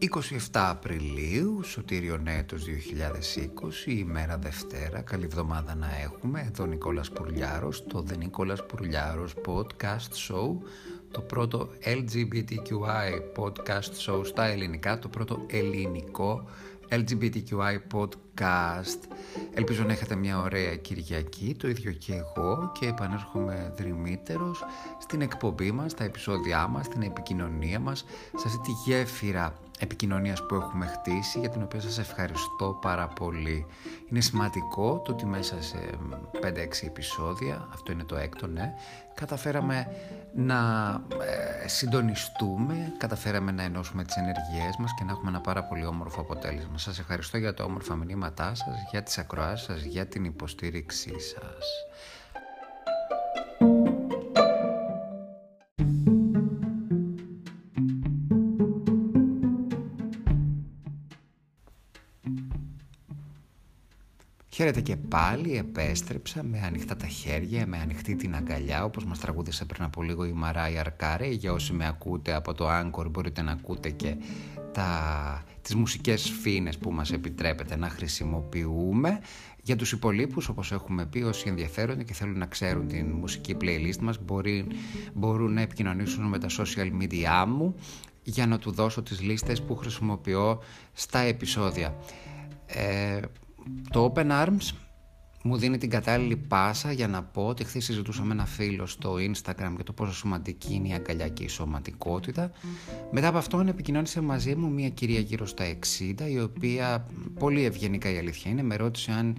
27 Απριλίου, Σωτήριο Νέτος 2020, ημέρα Δευτέρα, καλή εβδομάδα να έχουμε, εδώ Νικόλας Πουρλιάρος, το The Νικόλας Πουρλιάρος Podcast Show, το πρώτο LGBTQI podcast show στα ελληνικά, το πρώτο ελληνικό LGBTQI podcast. Ελπίζω να έχετε μια ωραία Κυριακή, το ίδιο και εγώ. Και επανέρχομαι δρυμύτερος στην εκπομπή μας, στα επεισόδια μας, στην επικοινωνία μας, σε αυτή τη γέφυρα επικοινωνίας που έχουμε χτίσει για την οποία σας ευχαριστώ πάρα πολύ. Είναι σημαντικό το ότι μέσα σε 5-6 επεισόδια, αυτό είναι το έκτο ναι, καταφέραμε να ε, συντονιστούμε, καταφέραμε να ενώσουμε τις ενεργειές μας και να έχουμε ένα πάρα πολύ όμορφο αποτέλεσμα. Σας ευχαριστώ για τα όμορφα μηνύματά σας, για τις ακροάσεις σας, για την υποστήριξή σας. Χαίρετε και πάλι, επέστρεψα με ανοιχτά τα χέρια, με ανοιχτή την αγκαλιά όπως μας τραγούδισε πριν από λίγο η Μαράη Αρκάρε για όσοι με ακούτε από το Anchor μπορείτε να ακούτε και τα, τις μουσικές φίνες που μας επιτρέπετε να χρησιμοποιούμε για τους υπολείπους όπως έχουμε πει όσοι ενδιαφέρονται και θέλουν να ξέρουν την μουσική playlist μας μπορεί, μπορούν να επικοινωνήσουν με τα social media μου για να του δώσω τις λίστες που χρησιμοποιώ στα επεισόδια. Ε, το Open Arms μου δίνει την κατάλληλη πάσα για να πω ότι χθες συζητούσα με ένα φίλο στο Instagram για το πόσο σημαντική είναι η αγκαλιά και η σωματικότητα. Μετά από αυτό επικοινώνησε μαζί μου μια κυρία γύρω στα 60 η οποία πολύ ευγενικά η αλήθεια είναι με ρώτησε αν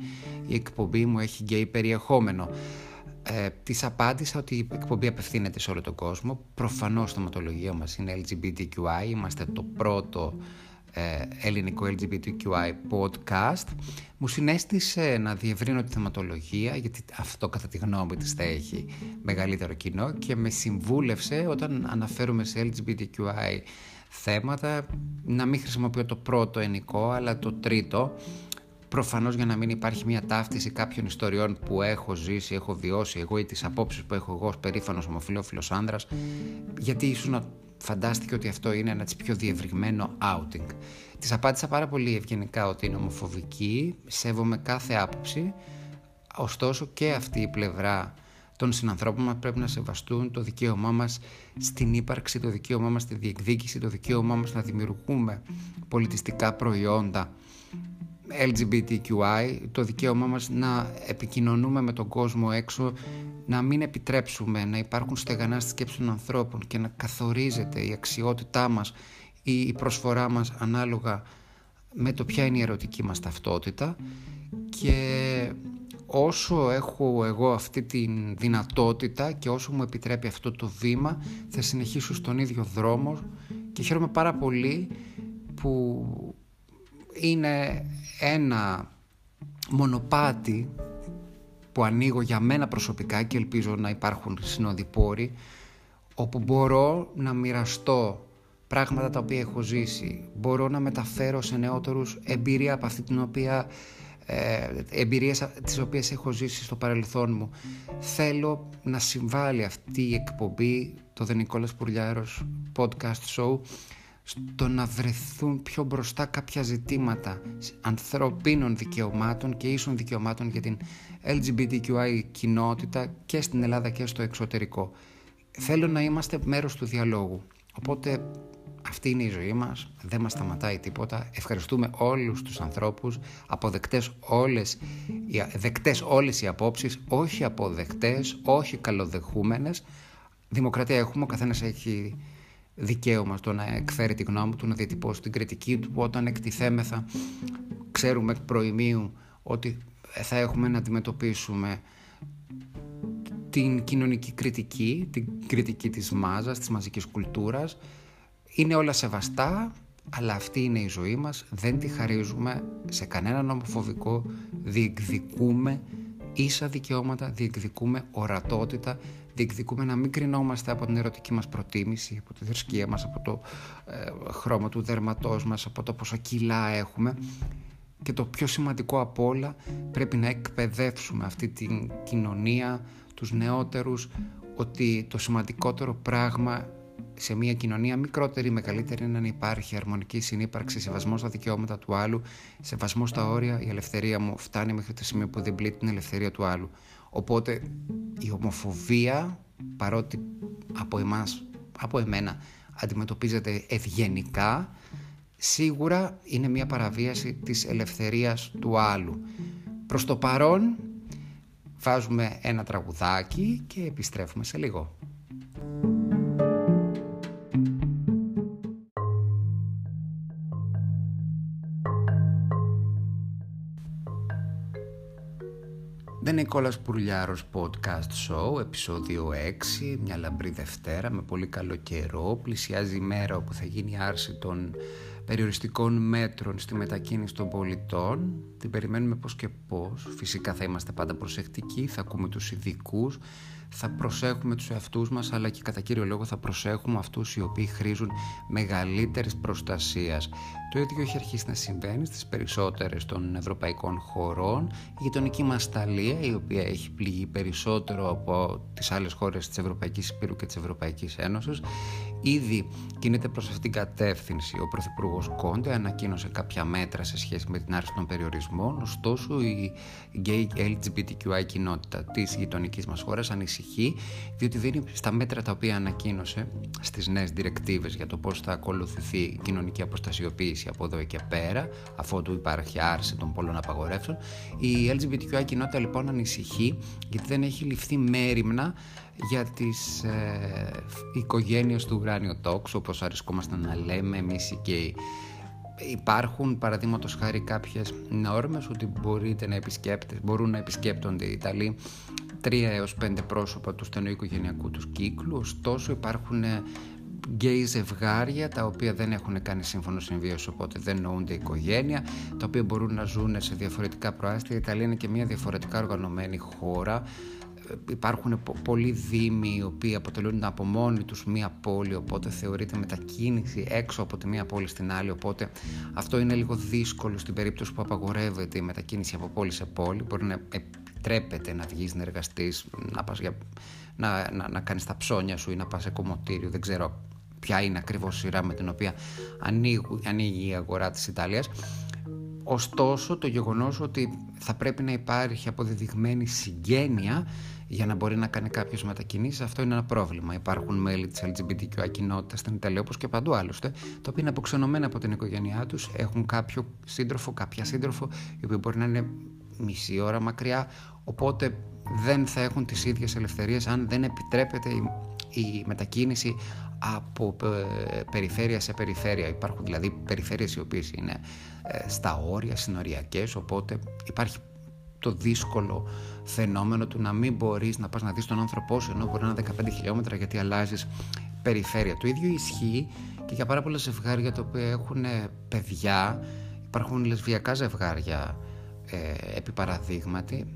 η εκπομπή μου έχει γκέι περιεχόμενο. Ε, της απάντησα ότι η εκπομπή απευθύνεται σε όλο τον κόσμο. Προφανώς η θεματολογία μας είναι LGBTQI. Είμαστε το πρώτο ε, ελληνικό LGBTQI podcast μου συνέστησε να διευρύνω τη θεματολογία γιατί αυτό κατά τη γνώμη της θα έχει μεγαλύτερο κοινό και με συμβούλευσε όταν αναφέρουμε σε LGBTQI θέματα να μην χρησιμοποιώ το πρώτο ενικό αλλά το τρίτο προφανώς για να μην υπάρχει μια ταύτιση κάποιων ιστοριών που έχω ζήσει, έχω βιώσει εγώ ή τις απόψεις που έχω εγώ ως περήφανος ομοφιλόφιλος άνδρας γιατί ίσως να φαντάστηκε ότι αυτό είναι ένα πιο διευρυγμένο outing. Της απάντησα πάρα πολύ ευγενικά ότι είναι ομοφοβική, σέβομαι κάθε άποψη, ωστόσο και αυτή η πλευρά των συνανθρώπων μας πρέπει να σεβαστούν το δικαίωμά μας στην ύπαρξη, το δικαίωμά μας στη διεκδίκηση, το δικαίωμά μας να δημιουργούμε πολιτιστικά προϊόντα LGBTQI, το δικαίωμά μας να επικοινωνούμε με τον κόσμο έξω, να μην επιτρέψουμε να υπάρχουν στεγανά στη σκέψη των ανθρώπων και να καθορίζεται η αξιότητά μας ή η προσφορά μας ανάλογα με το ποια είναι η ερωτική μας ταυτότητα. Και όσο έχω εγώ αυτή τη δυνατότητα και όσο μου επιτρέπει αυτό το βήμα θα συνεχίσω στον ίδιο δρόμο και χαίρομαι πάρα πολύ που είναι ένα μονοπάτι που ανοίγω για μένα προσωπικά και ελπίζω να υπάρχουν συνοδοιπόροι όπου μπορώ να μοιραστώ πράγματα τα οποία έχω ζήσει. Μπορώ να μεταφέρω σε νεότερους εμπειρία από αυτή την οποία ε, εμπειρίες τις οποίες έχω ζήσει στο παρελθόν μου. Θέλω να συμβάλλει αυτή η εκπομπή το The Νικόλας Πουρλιάρος podcast show στο να βρεθούν πιο μπροστά κάποια ζητήματα ανθρωπίνων δικαιωμάτων και ίσων δικαιωμάτων για την LGBTQI κοινότητα και στην Ελλάδα και στο εξωτερικό. Θέλω να είμαστε μέρος του διαλόγου. Οπότε αυτή είναι η ζωή μας, δεν μας σταματάει τίποτα. Ευχαριστούμε όλους τους ανθρώπους, αποδεκτές όλες, δεκτές όλες οι απόψεις, όχι αποδεκτές, όχι καλοδεχούμενες. Δημοκρατία έχουμε, ο καθένας έχει δικαίωμα στο να εκφέρει τη γνώμη του, να διατυπώσει την κριτική του, όταν εκτιθέμεθα ξέρουμε εκ προημίου ότι θα έχουμε να αντιμετωπίσουμε την κοινωνική κριτική, την κριτική της μάζας, της μαζικής κουλτούρας. Είναι όλα σεβαστά, αλλά αυτή είναι η ζωή μας, δεν τη χαρίζουμε σε κανέναν ομοφοβικό, διεκδικούμε ίσα δικαιώματα, διεκδικούμε ορατότητα, διεκδικούμε να μην κρινόμαστε από την ερωτική μας προτίμηση, από τη θρησκεία μας, από το ε, χρώμα του δέρματός μας, από το πόσα κιλά έχουμε. Και το πιο σημαντικό από όλα πρέπει να εκπαιδεύσουμε αυτή την κοινωνία, τους νεότερους, ότι το σημαντικότερο πράγμα σε μια κοινωνία μικρότερη ή μεγαλύτερη να υπάρχει αρμονική συνύπαρξη, σεβασμός στα δικαιώματα του άλλου, σεβασμός στα όρια, η ελευθερία μου φτάνει μέχρι το σημείο που δεν πλήττει την ελευθερία του άλλου. Οπότε η ομοφοβία, παρότι από εμάς, από εμένα, αντιμετωπίζεται ευγενικά, σίγουρα είναι μια παραβίαση της ελευθερίας του άλλου. Προς το παρόν βάζουμε ένα τραγουδάκι και επιστρέφουμε σε λίγο. Νικόλας Πουρλιάρος Podcast Show, επεισόδιο 6, μια λαμπρή Δευτέρα με πολύ καλό καιρό. Πλησιάζει η μέρα όπου θα γίνει η άρση των περιοριστικών μέτρων στη μετακίνηση των πολιτών. Την περιμένουμε πώς και πώς. Φυσικά θα είμαστε πάντα προσεκτικοί, θα ακούμε τους ειδικούς, θα προσέχουμε τους εαυτούς μας, αλλά και κατά κύριο λόγο θα προσέχουμε αυτούς οι οποίοι χρήζουν μεγαλύτερης προστασίας. Το ίδιο έχει αρχίσει να συμβαίνει στις περισσότερες των ευρωπαϊκών χωρών. Η γειτονική μας Ταλία, η οποία έχει πληγεί περισσότερο από τις άλλες χώρες της Ευρωπαϊκής Υπήρου και της Ευρωπαϊκής Ένωσης, ήδη κινείται προς αυτήν την κατεύθυνση. Ο Πρωθυπουργός Κόντε ανακοίνωσε κάποια μέτρα σε σχέση με την άρση των περιορισμών, ωστόσο η gay LGBTQI κοινότητα της γειτονικής μας χώρας ανησυχεί, διότι δίνει στα μέτρα τα οποία ανακοίνωσε στις νέες διρεκτίβες για το πώς θα ακολουθηθεί η κοινωνική αποστασιοποίηση από εδώ και πέρα, αφού του υπάρχει άρση των πολλών απαγορεύσεων. Η LGBTQI κοινότητα λοιπόν ανησυχεί γιατί δεν έχει ληφθεί μέρημνα για τις ε, οικογένειες του ουράνιου τόξου, όπως αρεσκόμαστε να λέμε εμείς οι γκέι. Υπάρχουν παραδείγματος χάρη κάποιες νόρμες ότι μπορείτε να μπορούν να επισκέπτονται οι Ιταλοί. Τρία έως πέντε πρόσωπα του στενού οικογενειακού τους κύκλου, ωστόσο υπάρχουν γκέι ζευγάρια τα οποία δεν έχουν κάνει σύμφωνο συμβίωση οπότε δεν νοούνται οικογένεια τα οποία μπορούν να ζουν σε διαφορετικά προάστια. Η Ιταλία είναι και μια διαφορετικά οργανωμένη χώρα υπάρχουν πολλοί δήμοι οι οποίοι αποτελούν από μόνοι τους μία πόλη οπότε θεωρείται μετακίνηση έξω από τη μία πόλη στην άλλη οπότε αυτό είναι λίγο δύσκολο στην περίπτωση που απαγορεύεται η μετακίνηση από πόλη σε πόλη μπορεί να επιτρέπεται να βγεις να εργαστείς να, πας για, να, να, να κάνεις τα ψώνια σου ή να πας σε κομμωτήριο δεν ξέρω ποια είναι ακριβώς η σειρά με την οποία ανοίγει, ανοίγει η αγορά της Ιταλίας. Ωστόσο το γεγονός ότι θα πρέπει να υπάρχει αποδεδειγμένη συγγένεια για να μπορεί να κάνει κάποιο μετακινήσεις, αυτό είναι ένα πρόβλημα. Υπάρχουν μέλη της LGBTQI κοινότητα στην Ιταλία, όπως και παντού άλλωστε, τα οποία είναι αποξενωμένα από την οικογένειά τους, έχουν κάποιο σύντροφο, κάποια σύντροφο, η οποία μπορεί να είναι μισή ώρα μακριά, οπότε δεν θα έχουν τις ίδιες ελευθερίες αν δεν επιτρέπεται η μετακίνηση από ε, περιφέρεια σε περιφέρεια. Υπάρχουν δηλαδή περιφέρειες οι οποίες είναι ε, στα όρια, συνοριακές, οπότε υπάρχει το δύσκολο φαινόμενο του να μην μπορείς να πας να δεις τον άνθρωπό σου ενώ μπορεί να είναι 15 χιλιόμετρα γιατί αλλάζεις περιφέρεια. Το ίδιο ισχύει και για πάρα πολλά ζευγάρια τα οποία έχουν παιδιά, υπάρχουν λεσβιακά ζευγάρια ε, επί παραδείγματι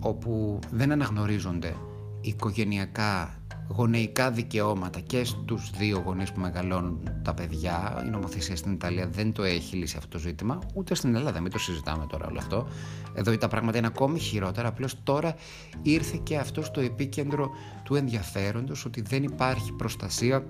όπου δεν αναγνωρίζονται οικογενειακά γονεϊκά δικαιώματα και στους δύο γονείς που μεγαλώνουν τα παιδιά. Η νομοθεσία στην Ιταλία δεν το έχει λύσει αυτό το ζήτημα, ούτε στην Ελλάδα, μην το συζητάμε τώρα όλο αυτό. Εδώ τα πράγματα είναι ακόμη χειρότερα, απλώς τώρα ήρθε και αυτό στο επίκεντρο του ενδιαφέροντος ότι δεν υπάρχει προστασία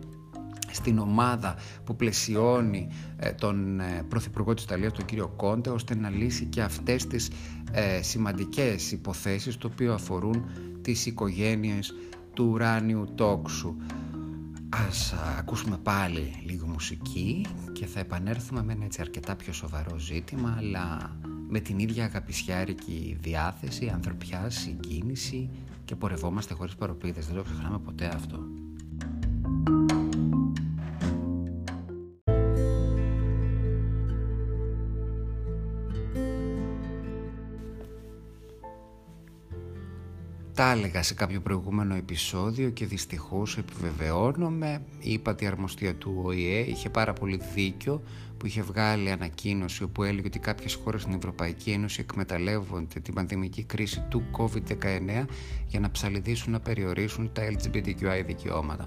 στην ομάδα που πλαισιώνει ε, τον ε, Πρωθυπουργό της Ιταλίας, τον κύριο Κόντε, ώστε να λύσει και αυτές τις ε, σημαντικές υποθέσεις το οποίο αφορούν τις οικογένειες του ουράνιου τόξου. Ας ακούσουμε πάλι λίγο μουσική και θα επανέλθουμε με ένα έτσι αρκετά πιο σοβαρό ζήτημα αλλά με την ίδια αγαπησιάρικη διάθεση, ανθρωπιά, συγκίνηση και πορευόμαστε χωρίς παροπίδες. Δεν το ξεχνάμε ποτέ αυτό. Τα έλεγα σε κάποιο προηγούμενο επεισόδιο και δυστυχώς επιβεβαιώνομαι. Η ύπατη αρμοστία του ΟΗΕ είχε πάρα πολύ δίκιο που είχε βγάλει ανακοίνωση όπου έλεγε ότι κάποιες χώρες στην Ευρωπαϊκή Ένωση εκμεταλλεύονται την πανδημική κρίση του COVID-19 για να ψαλιδίσουν να περιορίσουν τα LGBTQI δικαιώματα.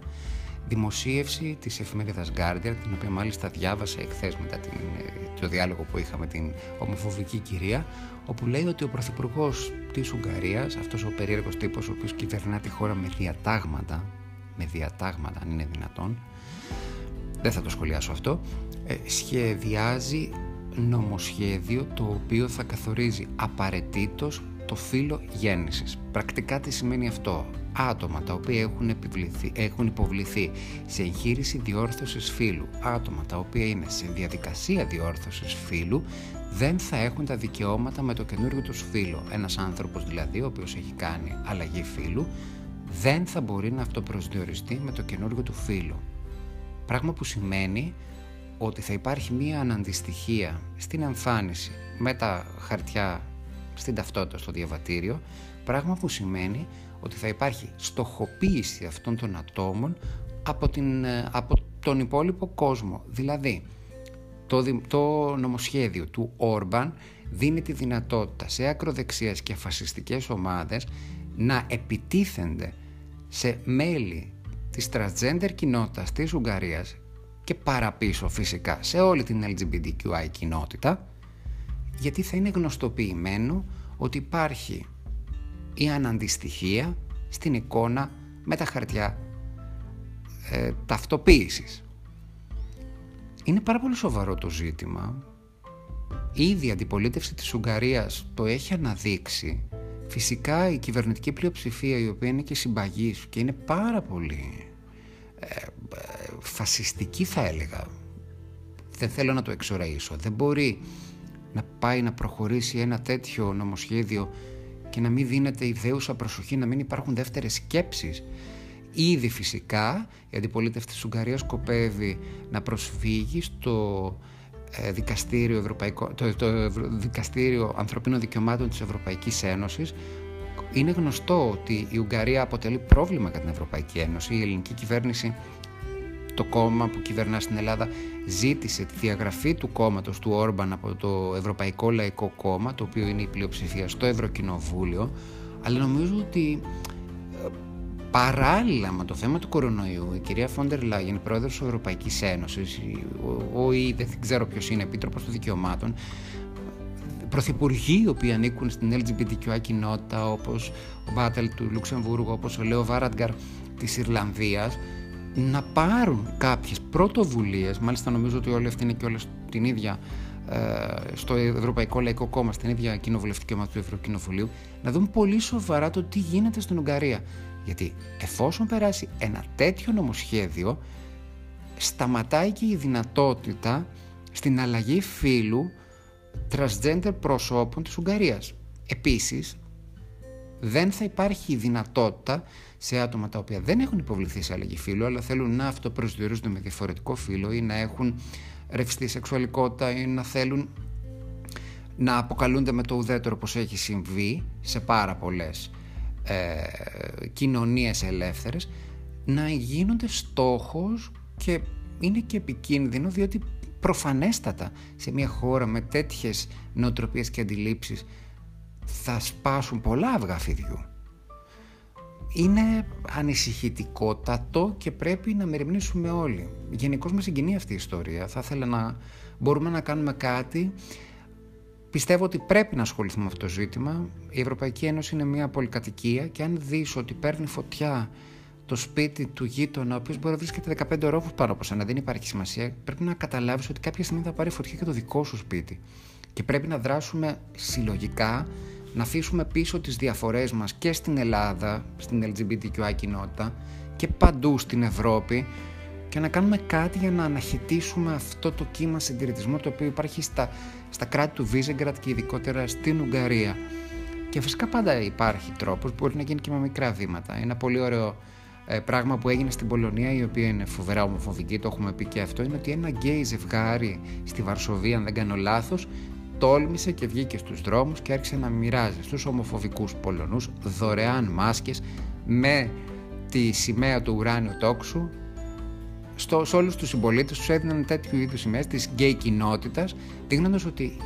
Δημοσίευση της εφημερίδας Guardian, την οποία μάλιστα διάβασα εχθές μετά την, ε, το διάλογο που είχαμε την ομοφοβική κυρία, όπου λέει ότι ο Πρωθυπουργός της Ουγγαρίας, αυτός ο περίεργος τύπος ο οποίος κυβερνά τη χώρα με διατάγματα, με διατάγματα αν είναι δυνατόν, δεν θα το σχολιάσω αυτό, ε, σχεδιάζει νομοσχέδιο το οποίο θα καθορίζει απαραίτητος το φύλλο γέννησης. Πρακτικά τι σημαίνει αυτό; Άτομα τα οποία έχουν, επιβληθεί, έχουν υποβληθεί σε εγχείρηση διόρθωσης φύλου, άτομα τα οποία είναι σε διαδικασία διόρθωσης φύλου, δεν θα έχουν τα δικαιώματα με το καινούργιο τους φύλλο. Ένας άνθρωπος δηλαδή, ο οποίος έχει κάνει αλλαγή φύλου, δεν θα μπορεί να αυτοπροσδιοριστεί με το καινούργιο του φύλλο. Πράγμα που σημαίνει ότι θα υπάρχει μία αναντιστοιχία στην εμφάνιση με τα χαρτιά στην ταυτότητα στο διαβατήριο, πράγμα που σημαίνει ότι θα υπάρχει στοχοποίηση αυτών των ατόμων από, την, ε, από τον υπόλοιπο κόσμο. Δηλαδή, το, το νομοσχέδιο του Όρμπαν δίνει τη δυνατότητα σε ακροδεξιές και φασιστικές ομάδες να επιτίθενται σε μέλη της transgender κοινότητας της Ουγγαρίας και παραπίσω φυσικά σε όλη την LGBTQI κοινότητα γιατί θα είναι γνωστοποιημένο ότι υπάρχει η αναντιστοιχία στην εικόνα με τα χαρτιά ε, ταυτοποίησης. Είναι πάρα πολύ σοβαρό το ζήτημα. Ήδη η αντιπολίτευση της Ουγγαρίας το έχει αναδείξει. Φυσικά η κυβερνητική πλειοψηφία η οποία είναι και συμπαγής και είναι πάρα πολύ ε, ε, φασιστική θα έλεγα. Δεν θέλω να το εξοραίσω. Δεν μπορεί να πάει να προχωρήσει ένα τέτοιο νομοσχέδιο και να μην δίνεται ιδέουσα προσοχή, να μην υπάρχουν δεύτερες σκέψεις. Ήδη φυσικά η αντιπολίτευση της Ουγγαρίας σκοπεύει να προσφύγει στο ε, δικαστήριο, Ευρωπαϊκό, το, το δικαστήριο Ανθρωπίνων Δικαιωμάτων της Ευρωπαϊκής Ένωσης είναι γνωστό ότι η Ουγγαρία αποτελεί πρόβλημα για την Ευρωπαϊκή Ένωση. Η ελληνική κυβέρνηση, το κόμμα που κυβερνά στην Ελλάδα, ζήτησε τη διαγραφή του κόμματος του Όρμπαν από το Ευρωπαϊκό Λαϊκό Κόμμα, το οποίο είναι η πλειοψηφία στο Ευρωκοινοβούλιο. Αλλά νομίζω ότι ε, παράλληλα με το θέμα του κορονοϊού, η κυρία Φόντερ Λάγεν, πρόεδρος της Ευρωπαϊκής Ένωσης, ο, ο, δεν ξέρω ποιος είναι, επίτροπος των δικαιωμάτων, πρωθυπουργοί οι οποίοι ανήκουν στην LGBTQI κοινότητα όπως ο Μπάτελ του Λουξεμβούργου, όπως ο Λέο Βάραντγκαρ της Ιρλανδίας να πάρουν κάποιες πρωτοβουλίες, μάλιστα νομίζω ότι όλοι αυτοί είναι και όλες την ίδια ε, στο Ευρωπαϊκό Λαϊκό Κόμμα, στην ίδια κοινοβουλευτική ομάδα του Ευρωκοινοβουλίου, να δουν πολύ σοβαρά το τι γίνεται στην Ουγγαρία. Γιατί εφόσον περάσει ένα τέτοιο νομοσχέδιο, σταματάει και η δυνατότητα στην αλλαγή φύλου transgender προσώπων της Ουγγαρίας. Επίσης, δεν θα υπάρχει δυνατότητα σε άτομα τα οποία δεν έχουν υποβληθεί σε αλλαγή φύλου, αλλά θέλουν να αυτοπροσδιορίζονται με διαφορετικό φύλο ή να έχουν ρευστή σεξουαλικότητα ή να θέλουν να αποκαλούνται με το ουδέτερο όπως έχει συμβεί σε πάρα πολλές ε, κοινωνίες ελεύθερες να γίνονται στόχος και είναι και επικίνδυνο διότι προφανέστατα σε μια χώρα με τέτοιες νοοτροπίες και αντιλήψεις θα σπάσουν πολλά αυγά φιδιού. Είναι ανησυχητικότατο και πρέπει να μεριμνήσουμε όλοι. Γενικώς με συγκινεί αυτή η ιστορία. Θα ήθελα να μπορούμε να κάνουμε κάτι. Πιστεύω ότι πρέπει να ασχοληθούμε με αυτό το ζήτημα. Η Ευρωπαϊκή Ένωση είναι μια πολυκατοικία και αν δεις ότι παίρνει φωτιά το σπίτι του γείτονα, ο οποίος μπορεί να βρίσκεται 15 ορόφου πάνω από σένα, δεν υπάρχει σημασία. Πρέπει να καταλάβεις ότι κάποια στιγμή θα πάρει φωτιά και το δικό σου σπίτι. Και πρέπει να δράσουμε συλλογικά, να αφήσουμε πίσω τις διαφορές μας και στην Ελλάδα, στην LGBTQI κοινότητα και παντού στην Ευρώπη και να κάνουμε κάτι για να αναχαιτήσουμε αυτό το κύμα συντηρητισμού το οποίο υπάρχει στα, στα κράτη του Βίζεγκρατ και ειδικότερα στην Ουγγαρία. Και φυσικά πάντα υπάρχει τρόπος, μπορεί να γίνει και με μικρά βήματα. Ένα πολύ ωραίο ε, πράγμα που έγινε στην Πολωνία, η οποία είναι φοβερά ομοφοβική, το έχουμε πει και αυτό, είναι ότι ένα γκέι ζευγάρι στη Βαρσοβία, αν δεν κάνω λάθος, τόλμησε και βγήκε στους δρόμους και άρχισε να μοιράζει στους ομοφοβικούς Πολωνούς δωρεάν μάσκες με τη σημαία του ουράνιου τόξου στο, σε όλους τους συμπολίτες τους έδιναν τέτοιου είδους σημαίες της γκέι κοινότητας δείχνοντας ότι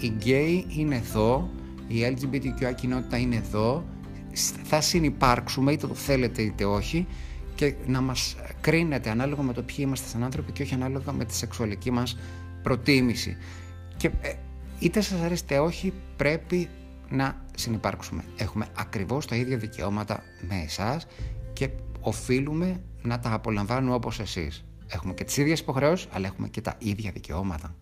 οι γκέι είναι εδώ, η LGBTQI κοινότητα είναι εδώ θα συνεπάρξουμε είτε το θέλετε είτε όχι και να μας κρίνετε ανάλογα με το ποιοι είμαστε σαν άνθρωποι και όχι ανάλογα με τη σεξουαλική μας προτίμηση. Και ε, είτε σας αρέσει είτε όχι πρέπει να συνεπάρξουμε. Έχουμε ακριβώς τα ίδια δικαιώματα με εσάς και οφείλουμε να τα απολαμβάνουμε όπως εσείς. Έχουμε και τις ίδιες υποχρεώσεις, αλλά έχουμε και τα ίδια δικαιώματα.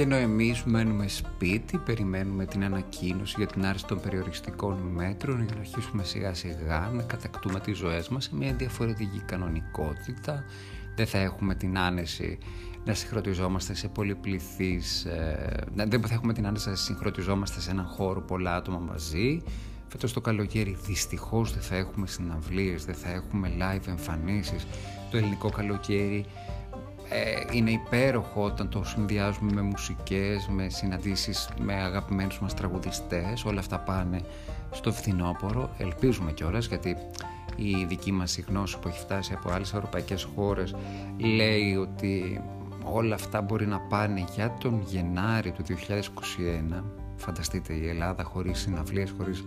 Και ενώ εμείς μένουμε σπίτι, περιμένουμε την ανακοίνωση για την άρση των περιοριστικών μέτρων για να αρχίσουμε σιγά σιγά να κατακτούμε τις ζωές μας σε μια διαφορετική κανονικότητα. Δεν θα έχουμε την άνεση να συγχρονιζόμαστε σε πολυπληθείς... Ε, δεν θα έχουμε την άνεση να συγχρονιζόμαστε σε έναν χώρο πολλά άτομα μαζί. Φέτος το καλοκαίρι δυστυχώς δεν θα έχουμε συναυλίες, δεν θα έχουμε live εμφανίσεις. Το ελληνικό καλοκαίρι ε, είναι υπέροχο όταν το συνδυάζουμε με μουσικές, με συναντήσεις με αγαπημένους μας τραγουδιστές, όλα αυτά πάνε στο φθινόπωρο, ελπίζουμε κιόλας γιατί η δική μας η γνώση που έχει φτάσει από άλλες ευρωπαϊκές χώρες λέει ότι όλα αυτά μπορεί να πάνε για τον Γενάρη του 2021 φανταστείτε η Ελλάδα χωρίς συναυλίες, χωρίς,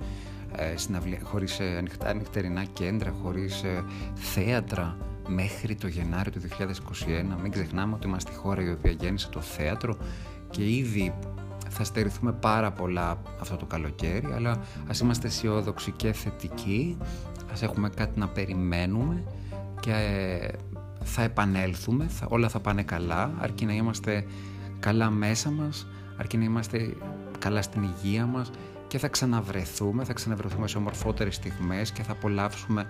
ε, συναυλίες, χωρίς ε, ανοιχτά, νυχτερινά κέντρα, χωρίς ε, θέατρα μέχρι το Γενάρη του 2021. Μην ξεχνάμε ότι είμαστε η χώρα η οποία γέννησε το θέατρο και ήδη θα στερηθούμε πάρα πολλά αυτό το καλοκαίρι, αλλά ας είμαστε αισιόδοξοι και θετικοί, ας έχουμε κάτι να περιμένουμε και θα επανέλθουμε, θα, όλα θα πάνε καλά, αρκεί να είμαστε καλά μέσα μας, αρκεί να είμαστε καλά στην υγεία μας και θα ξαναβρεθούμε, θα ξαναβρεθούμε σε ομορφότερες στιγμές και θα απολαύσουμε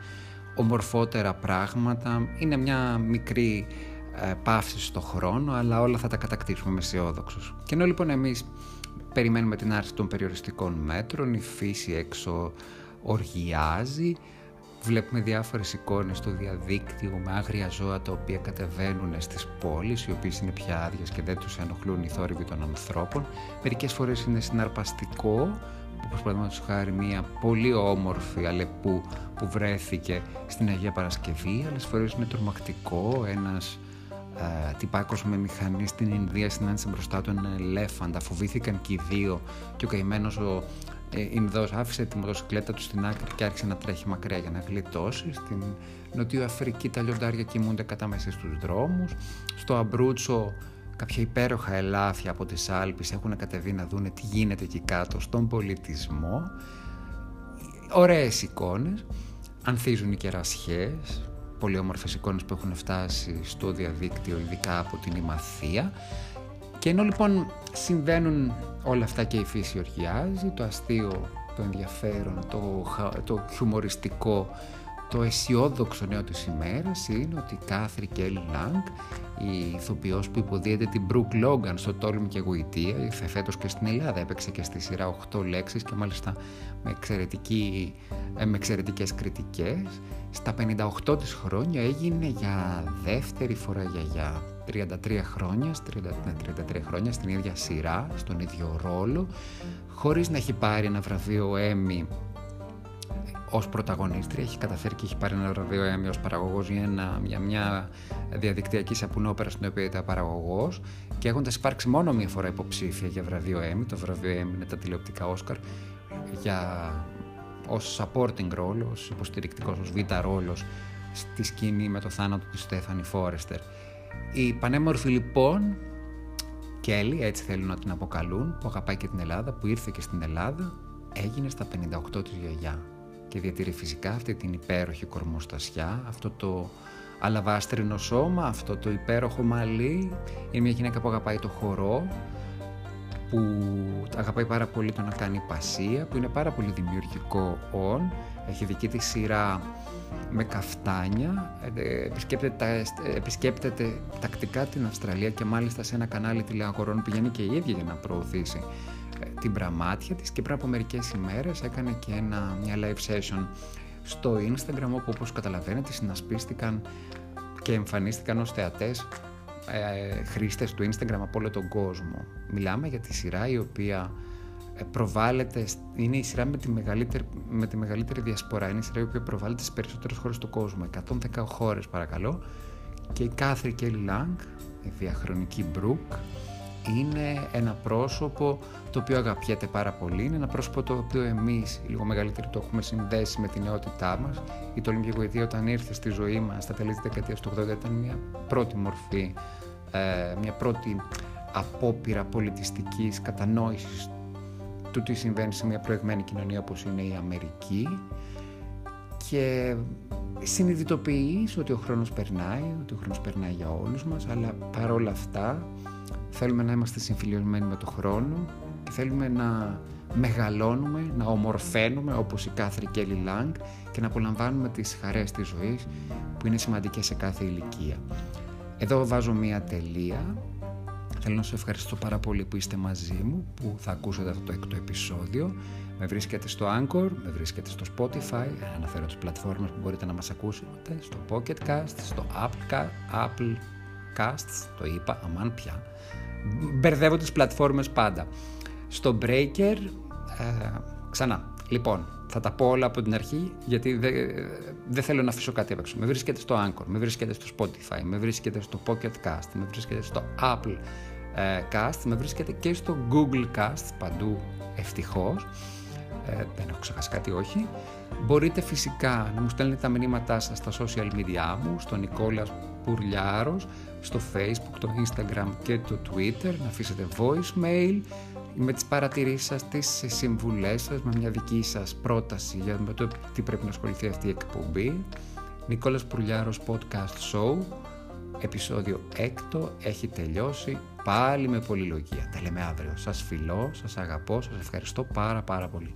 ομορφότερα πράγματα. Είναι μια μικρή ε, παύση στο χρόνο, αλλά όλα θα τα κατακτήσουμε με αισιόδοξους. Και ενώ λοιπόν εμείς περιμένουμε την άρση των περιοριστικών μέτρων, η φύση έξω οργιάζει, βλέπουμε διάφορες εικόνες στο διαδίκτυο με άγρια ζώα τα οποία κατεβαίνουν στις πόλεις, οι οποίες είναι πια άδειες και δεν τους ενοχλούν οι θόρυβοι των ανθρώπων. Μερικές φορές είναι συναρπαστικό όπως παραδείγματος χάρη μια πολύ όμορφη Αλεπού που βρέθηκε στην Αγία Παρασκευή, άλλες φορές είναι τρομακτικό, ένας ε, τυπάκος με μηχανή στην Ινδία συνάντησε μπροστά του έναν ελέφαντα, φοβήθηκαν και οι δύο και ο καημένος ο ε, Ινδός άφησε τη μοτοσυκλέτα του στην άκρη και άρχισε να τρέχει μακριά για να γλιτώσει. Στην Νοτιοαφρική Αφρική τα λιοντάρια κοιμούνται κατά μέσα στους δρόμους. Στο Αμπρούτσο κάποια υπέροχα ελάφια από τις Άλπεις έχουν κατεβεί να δούνε τι γίνεται εκεί κάτω στον πολιτισμό. Ωραίες εικόνες, ανθίζουν οι κερασιές, πολύ όμορφες εικόνες που έχουν φτάσει στο διαδίκτυο, ειδικά από την Ημαθία. Και ενώ λοιπόν συμβαίνουν όλα αυτά και η φύση οργιάζει, το αστείο, το ενδιαφέρον, το, το χιουμοριστικό το αισιόδοξο νέο της ημέρας είναι ότι η Κάθρι Κέλλη Λάγκ, η ηθοποιός που υποδίεται την Μπρουκ Λόγκαν στο Τόλμη και Γουητεία, ήρθε φέτος και στην Ελλάδα, έπαιξε και στη σειρά 8 λέξεις και μάλιστα με, εξαιρετική, ε, με εξαιρετικές κριτικές. Στα 58 της χρόνια έγινε για δεύτερη φορά για, για 33 χρόνια, 33 χρόνια στην ίδια σειρά, στον ίδιο ρόλο, χωρίς να έχει πάρει ένα βραβείο Emmy ως πρωταγωνίστρια. Έχει καταφέρει και έχει πάρει ένα βραβείο Emmy ως παραγωγός για, για μια διαδικτυακή σαπουνόπερα στην οποία ήταν παραγωγός και έχοντας υπάρξει μόνο μία φορά υποψήφια για βραβείο Emmy. Το βραβείο Emmy είναι τα τηλεοπτικά Όσκαρ για ως supporting role, ως υποστηρικτικός, ως β' ρόλος στη σκηνή με το θάνατο του Στέφανη Φόρεστερ. Η πανέμορφη λοιπόν Κέλλη, έτσι θέλουν να την αποκαλούν, που αγαπάει και την Ελλάδα, που ήρθε και στην Ελλάδα, έγινε στα 58 της γιαγιά και διατηρεί φυσικά αυτή την υπέροχη κορμοστασιά, αυτό το αλαβάστρινο σώμα, αυτό το υπέροχο μαλλί. Είναι μια γυναίκα που αγαπάει το χορό, που αγαπάει πάρα πολύ το να κάνει πασία, που είναι πάρα πολύ δημιουργικό όν, έχει δική της σειρά με καφτάνια, ε, επισκέπτεται, επισκέπτεται τακτικά την Αυστραλία και μάλιστα σε ένα κανάλι τηλεαγορών πηγαίνει και η ίδια για να προωθήσει την πραμάτια της και πριν από μερικές ημέρες έκανε και ένα, μια live session στο Instagram όπου όπως καταλαβαίνετε συνασπίστηκαν και εμφανίστηκαν ως θεατές ε, χρήστες του Instagram από όλο τον κόσμο. Μιλάμε για τη σειρά η οποία ε, προβάλλεται, είναι η σειρά με τη μεγαλύτερη, με τη μεγαλύτερη διασπορά, είναι η σειρά η οποία προβάλλεται στις περισσότερες χώρες του κόσμου, 110 χώρες παρακαλώ. Και η Κάθρι Κέλλη Λάγκ, η διαχρονική Μπρουκ, είναι ένα πρόσωπο το οποίο αγαπιέται πάρα πολύ. Είναι ένα πρόσωπο το οποίο εμείς, λίγο μεγαλύτεροι, το έχουμε συνδέσει με την νεότητά μας. Η τολμική γοητεία, όταν ήρθε στη ζωή μας στα τέλη της δεκαετίας του 80, ήταν μια πρώτη μορφή, ε, μια πρώτη απόπειρα πολιτιστικής κατανόησης του τι συμβαίνει σε μια προηγμένη κοινωνία όπως είναι η Αμερική και συνειδητοποιείς ότι ο χρόνος περνάει, ότι ο χρόνος περνάει για όλους μας, αλλά παρόλα αυτά θέλουμε να είμαστε συμφιλειωμένοι με τον χρόνο και θέλουμε να μεγαλώνουμε, να ομορφαίνουμε όπως η Κάθρι Κέλλη Λάγκ και να απολαμβάνουμε τις χαρές της ζωής που είναι σημαντικές σε κάθε ηλικία. Εδώ βάζω μία τελεία. Θέλω να σας ευχαριστώ πάρα πολύ που είστε μαζί μου, που θα ακούσετε αυτό το έκτο επεισόδιο. Με βρίσκεται στο Anchor, με βρίσκεται στο Spotify, αναφέρω τις πλατφόρμες που μπορείτε να μας ακούσετε, στο Pocket Cast, στο Apple, Apple Casts, το είπα, αμάν πια. Μπερδεύω τις πλατφόρμες πάντα. Στο Breaker, ε, ξανά, λοιπόν, θα τα πω όλα από την αρχή γιατί δεν θέλω να αφήσω κάτι απ' Με βρίσκεται στο Anchor, με βρίσκεται στο Spotify, με βρίσκεται στο Pocket Cast, με βρίσκεται στο Apple ε, Cast, με βρίσκεται και στο Google Cast, παντού ευτυχώς. Ε, δεν έχω ξεχάσει κάτι όχι. Μπορείτε φυσικά να μου στέλνετε τα μηνύματά σας στα social media μου, στο Νικόλας Πουρλιάρος, στο Facebook, το Instagram και το Twitter, να αφήσετε voicemail με τις παρατηρήσεις σας, τις συμβουλές σας, με μια δική σας πρόταση για το τι πρέπει να ασχοληθεί αυτή η εκπομπή. Νικόλας Πουρλιάρος Podcast Show, επεισόδιο έκτο, έχει τελειώσει πάλι με πολυλογία. Τα λέμε αύριο. Σας φιλώ, σας αγαπώ, σας ευχαριστώ πάρα πάρα πολύ.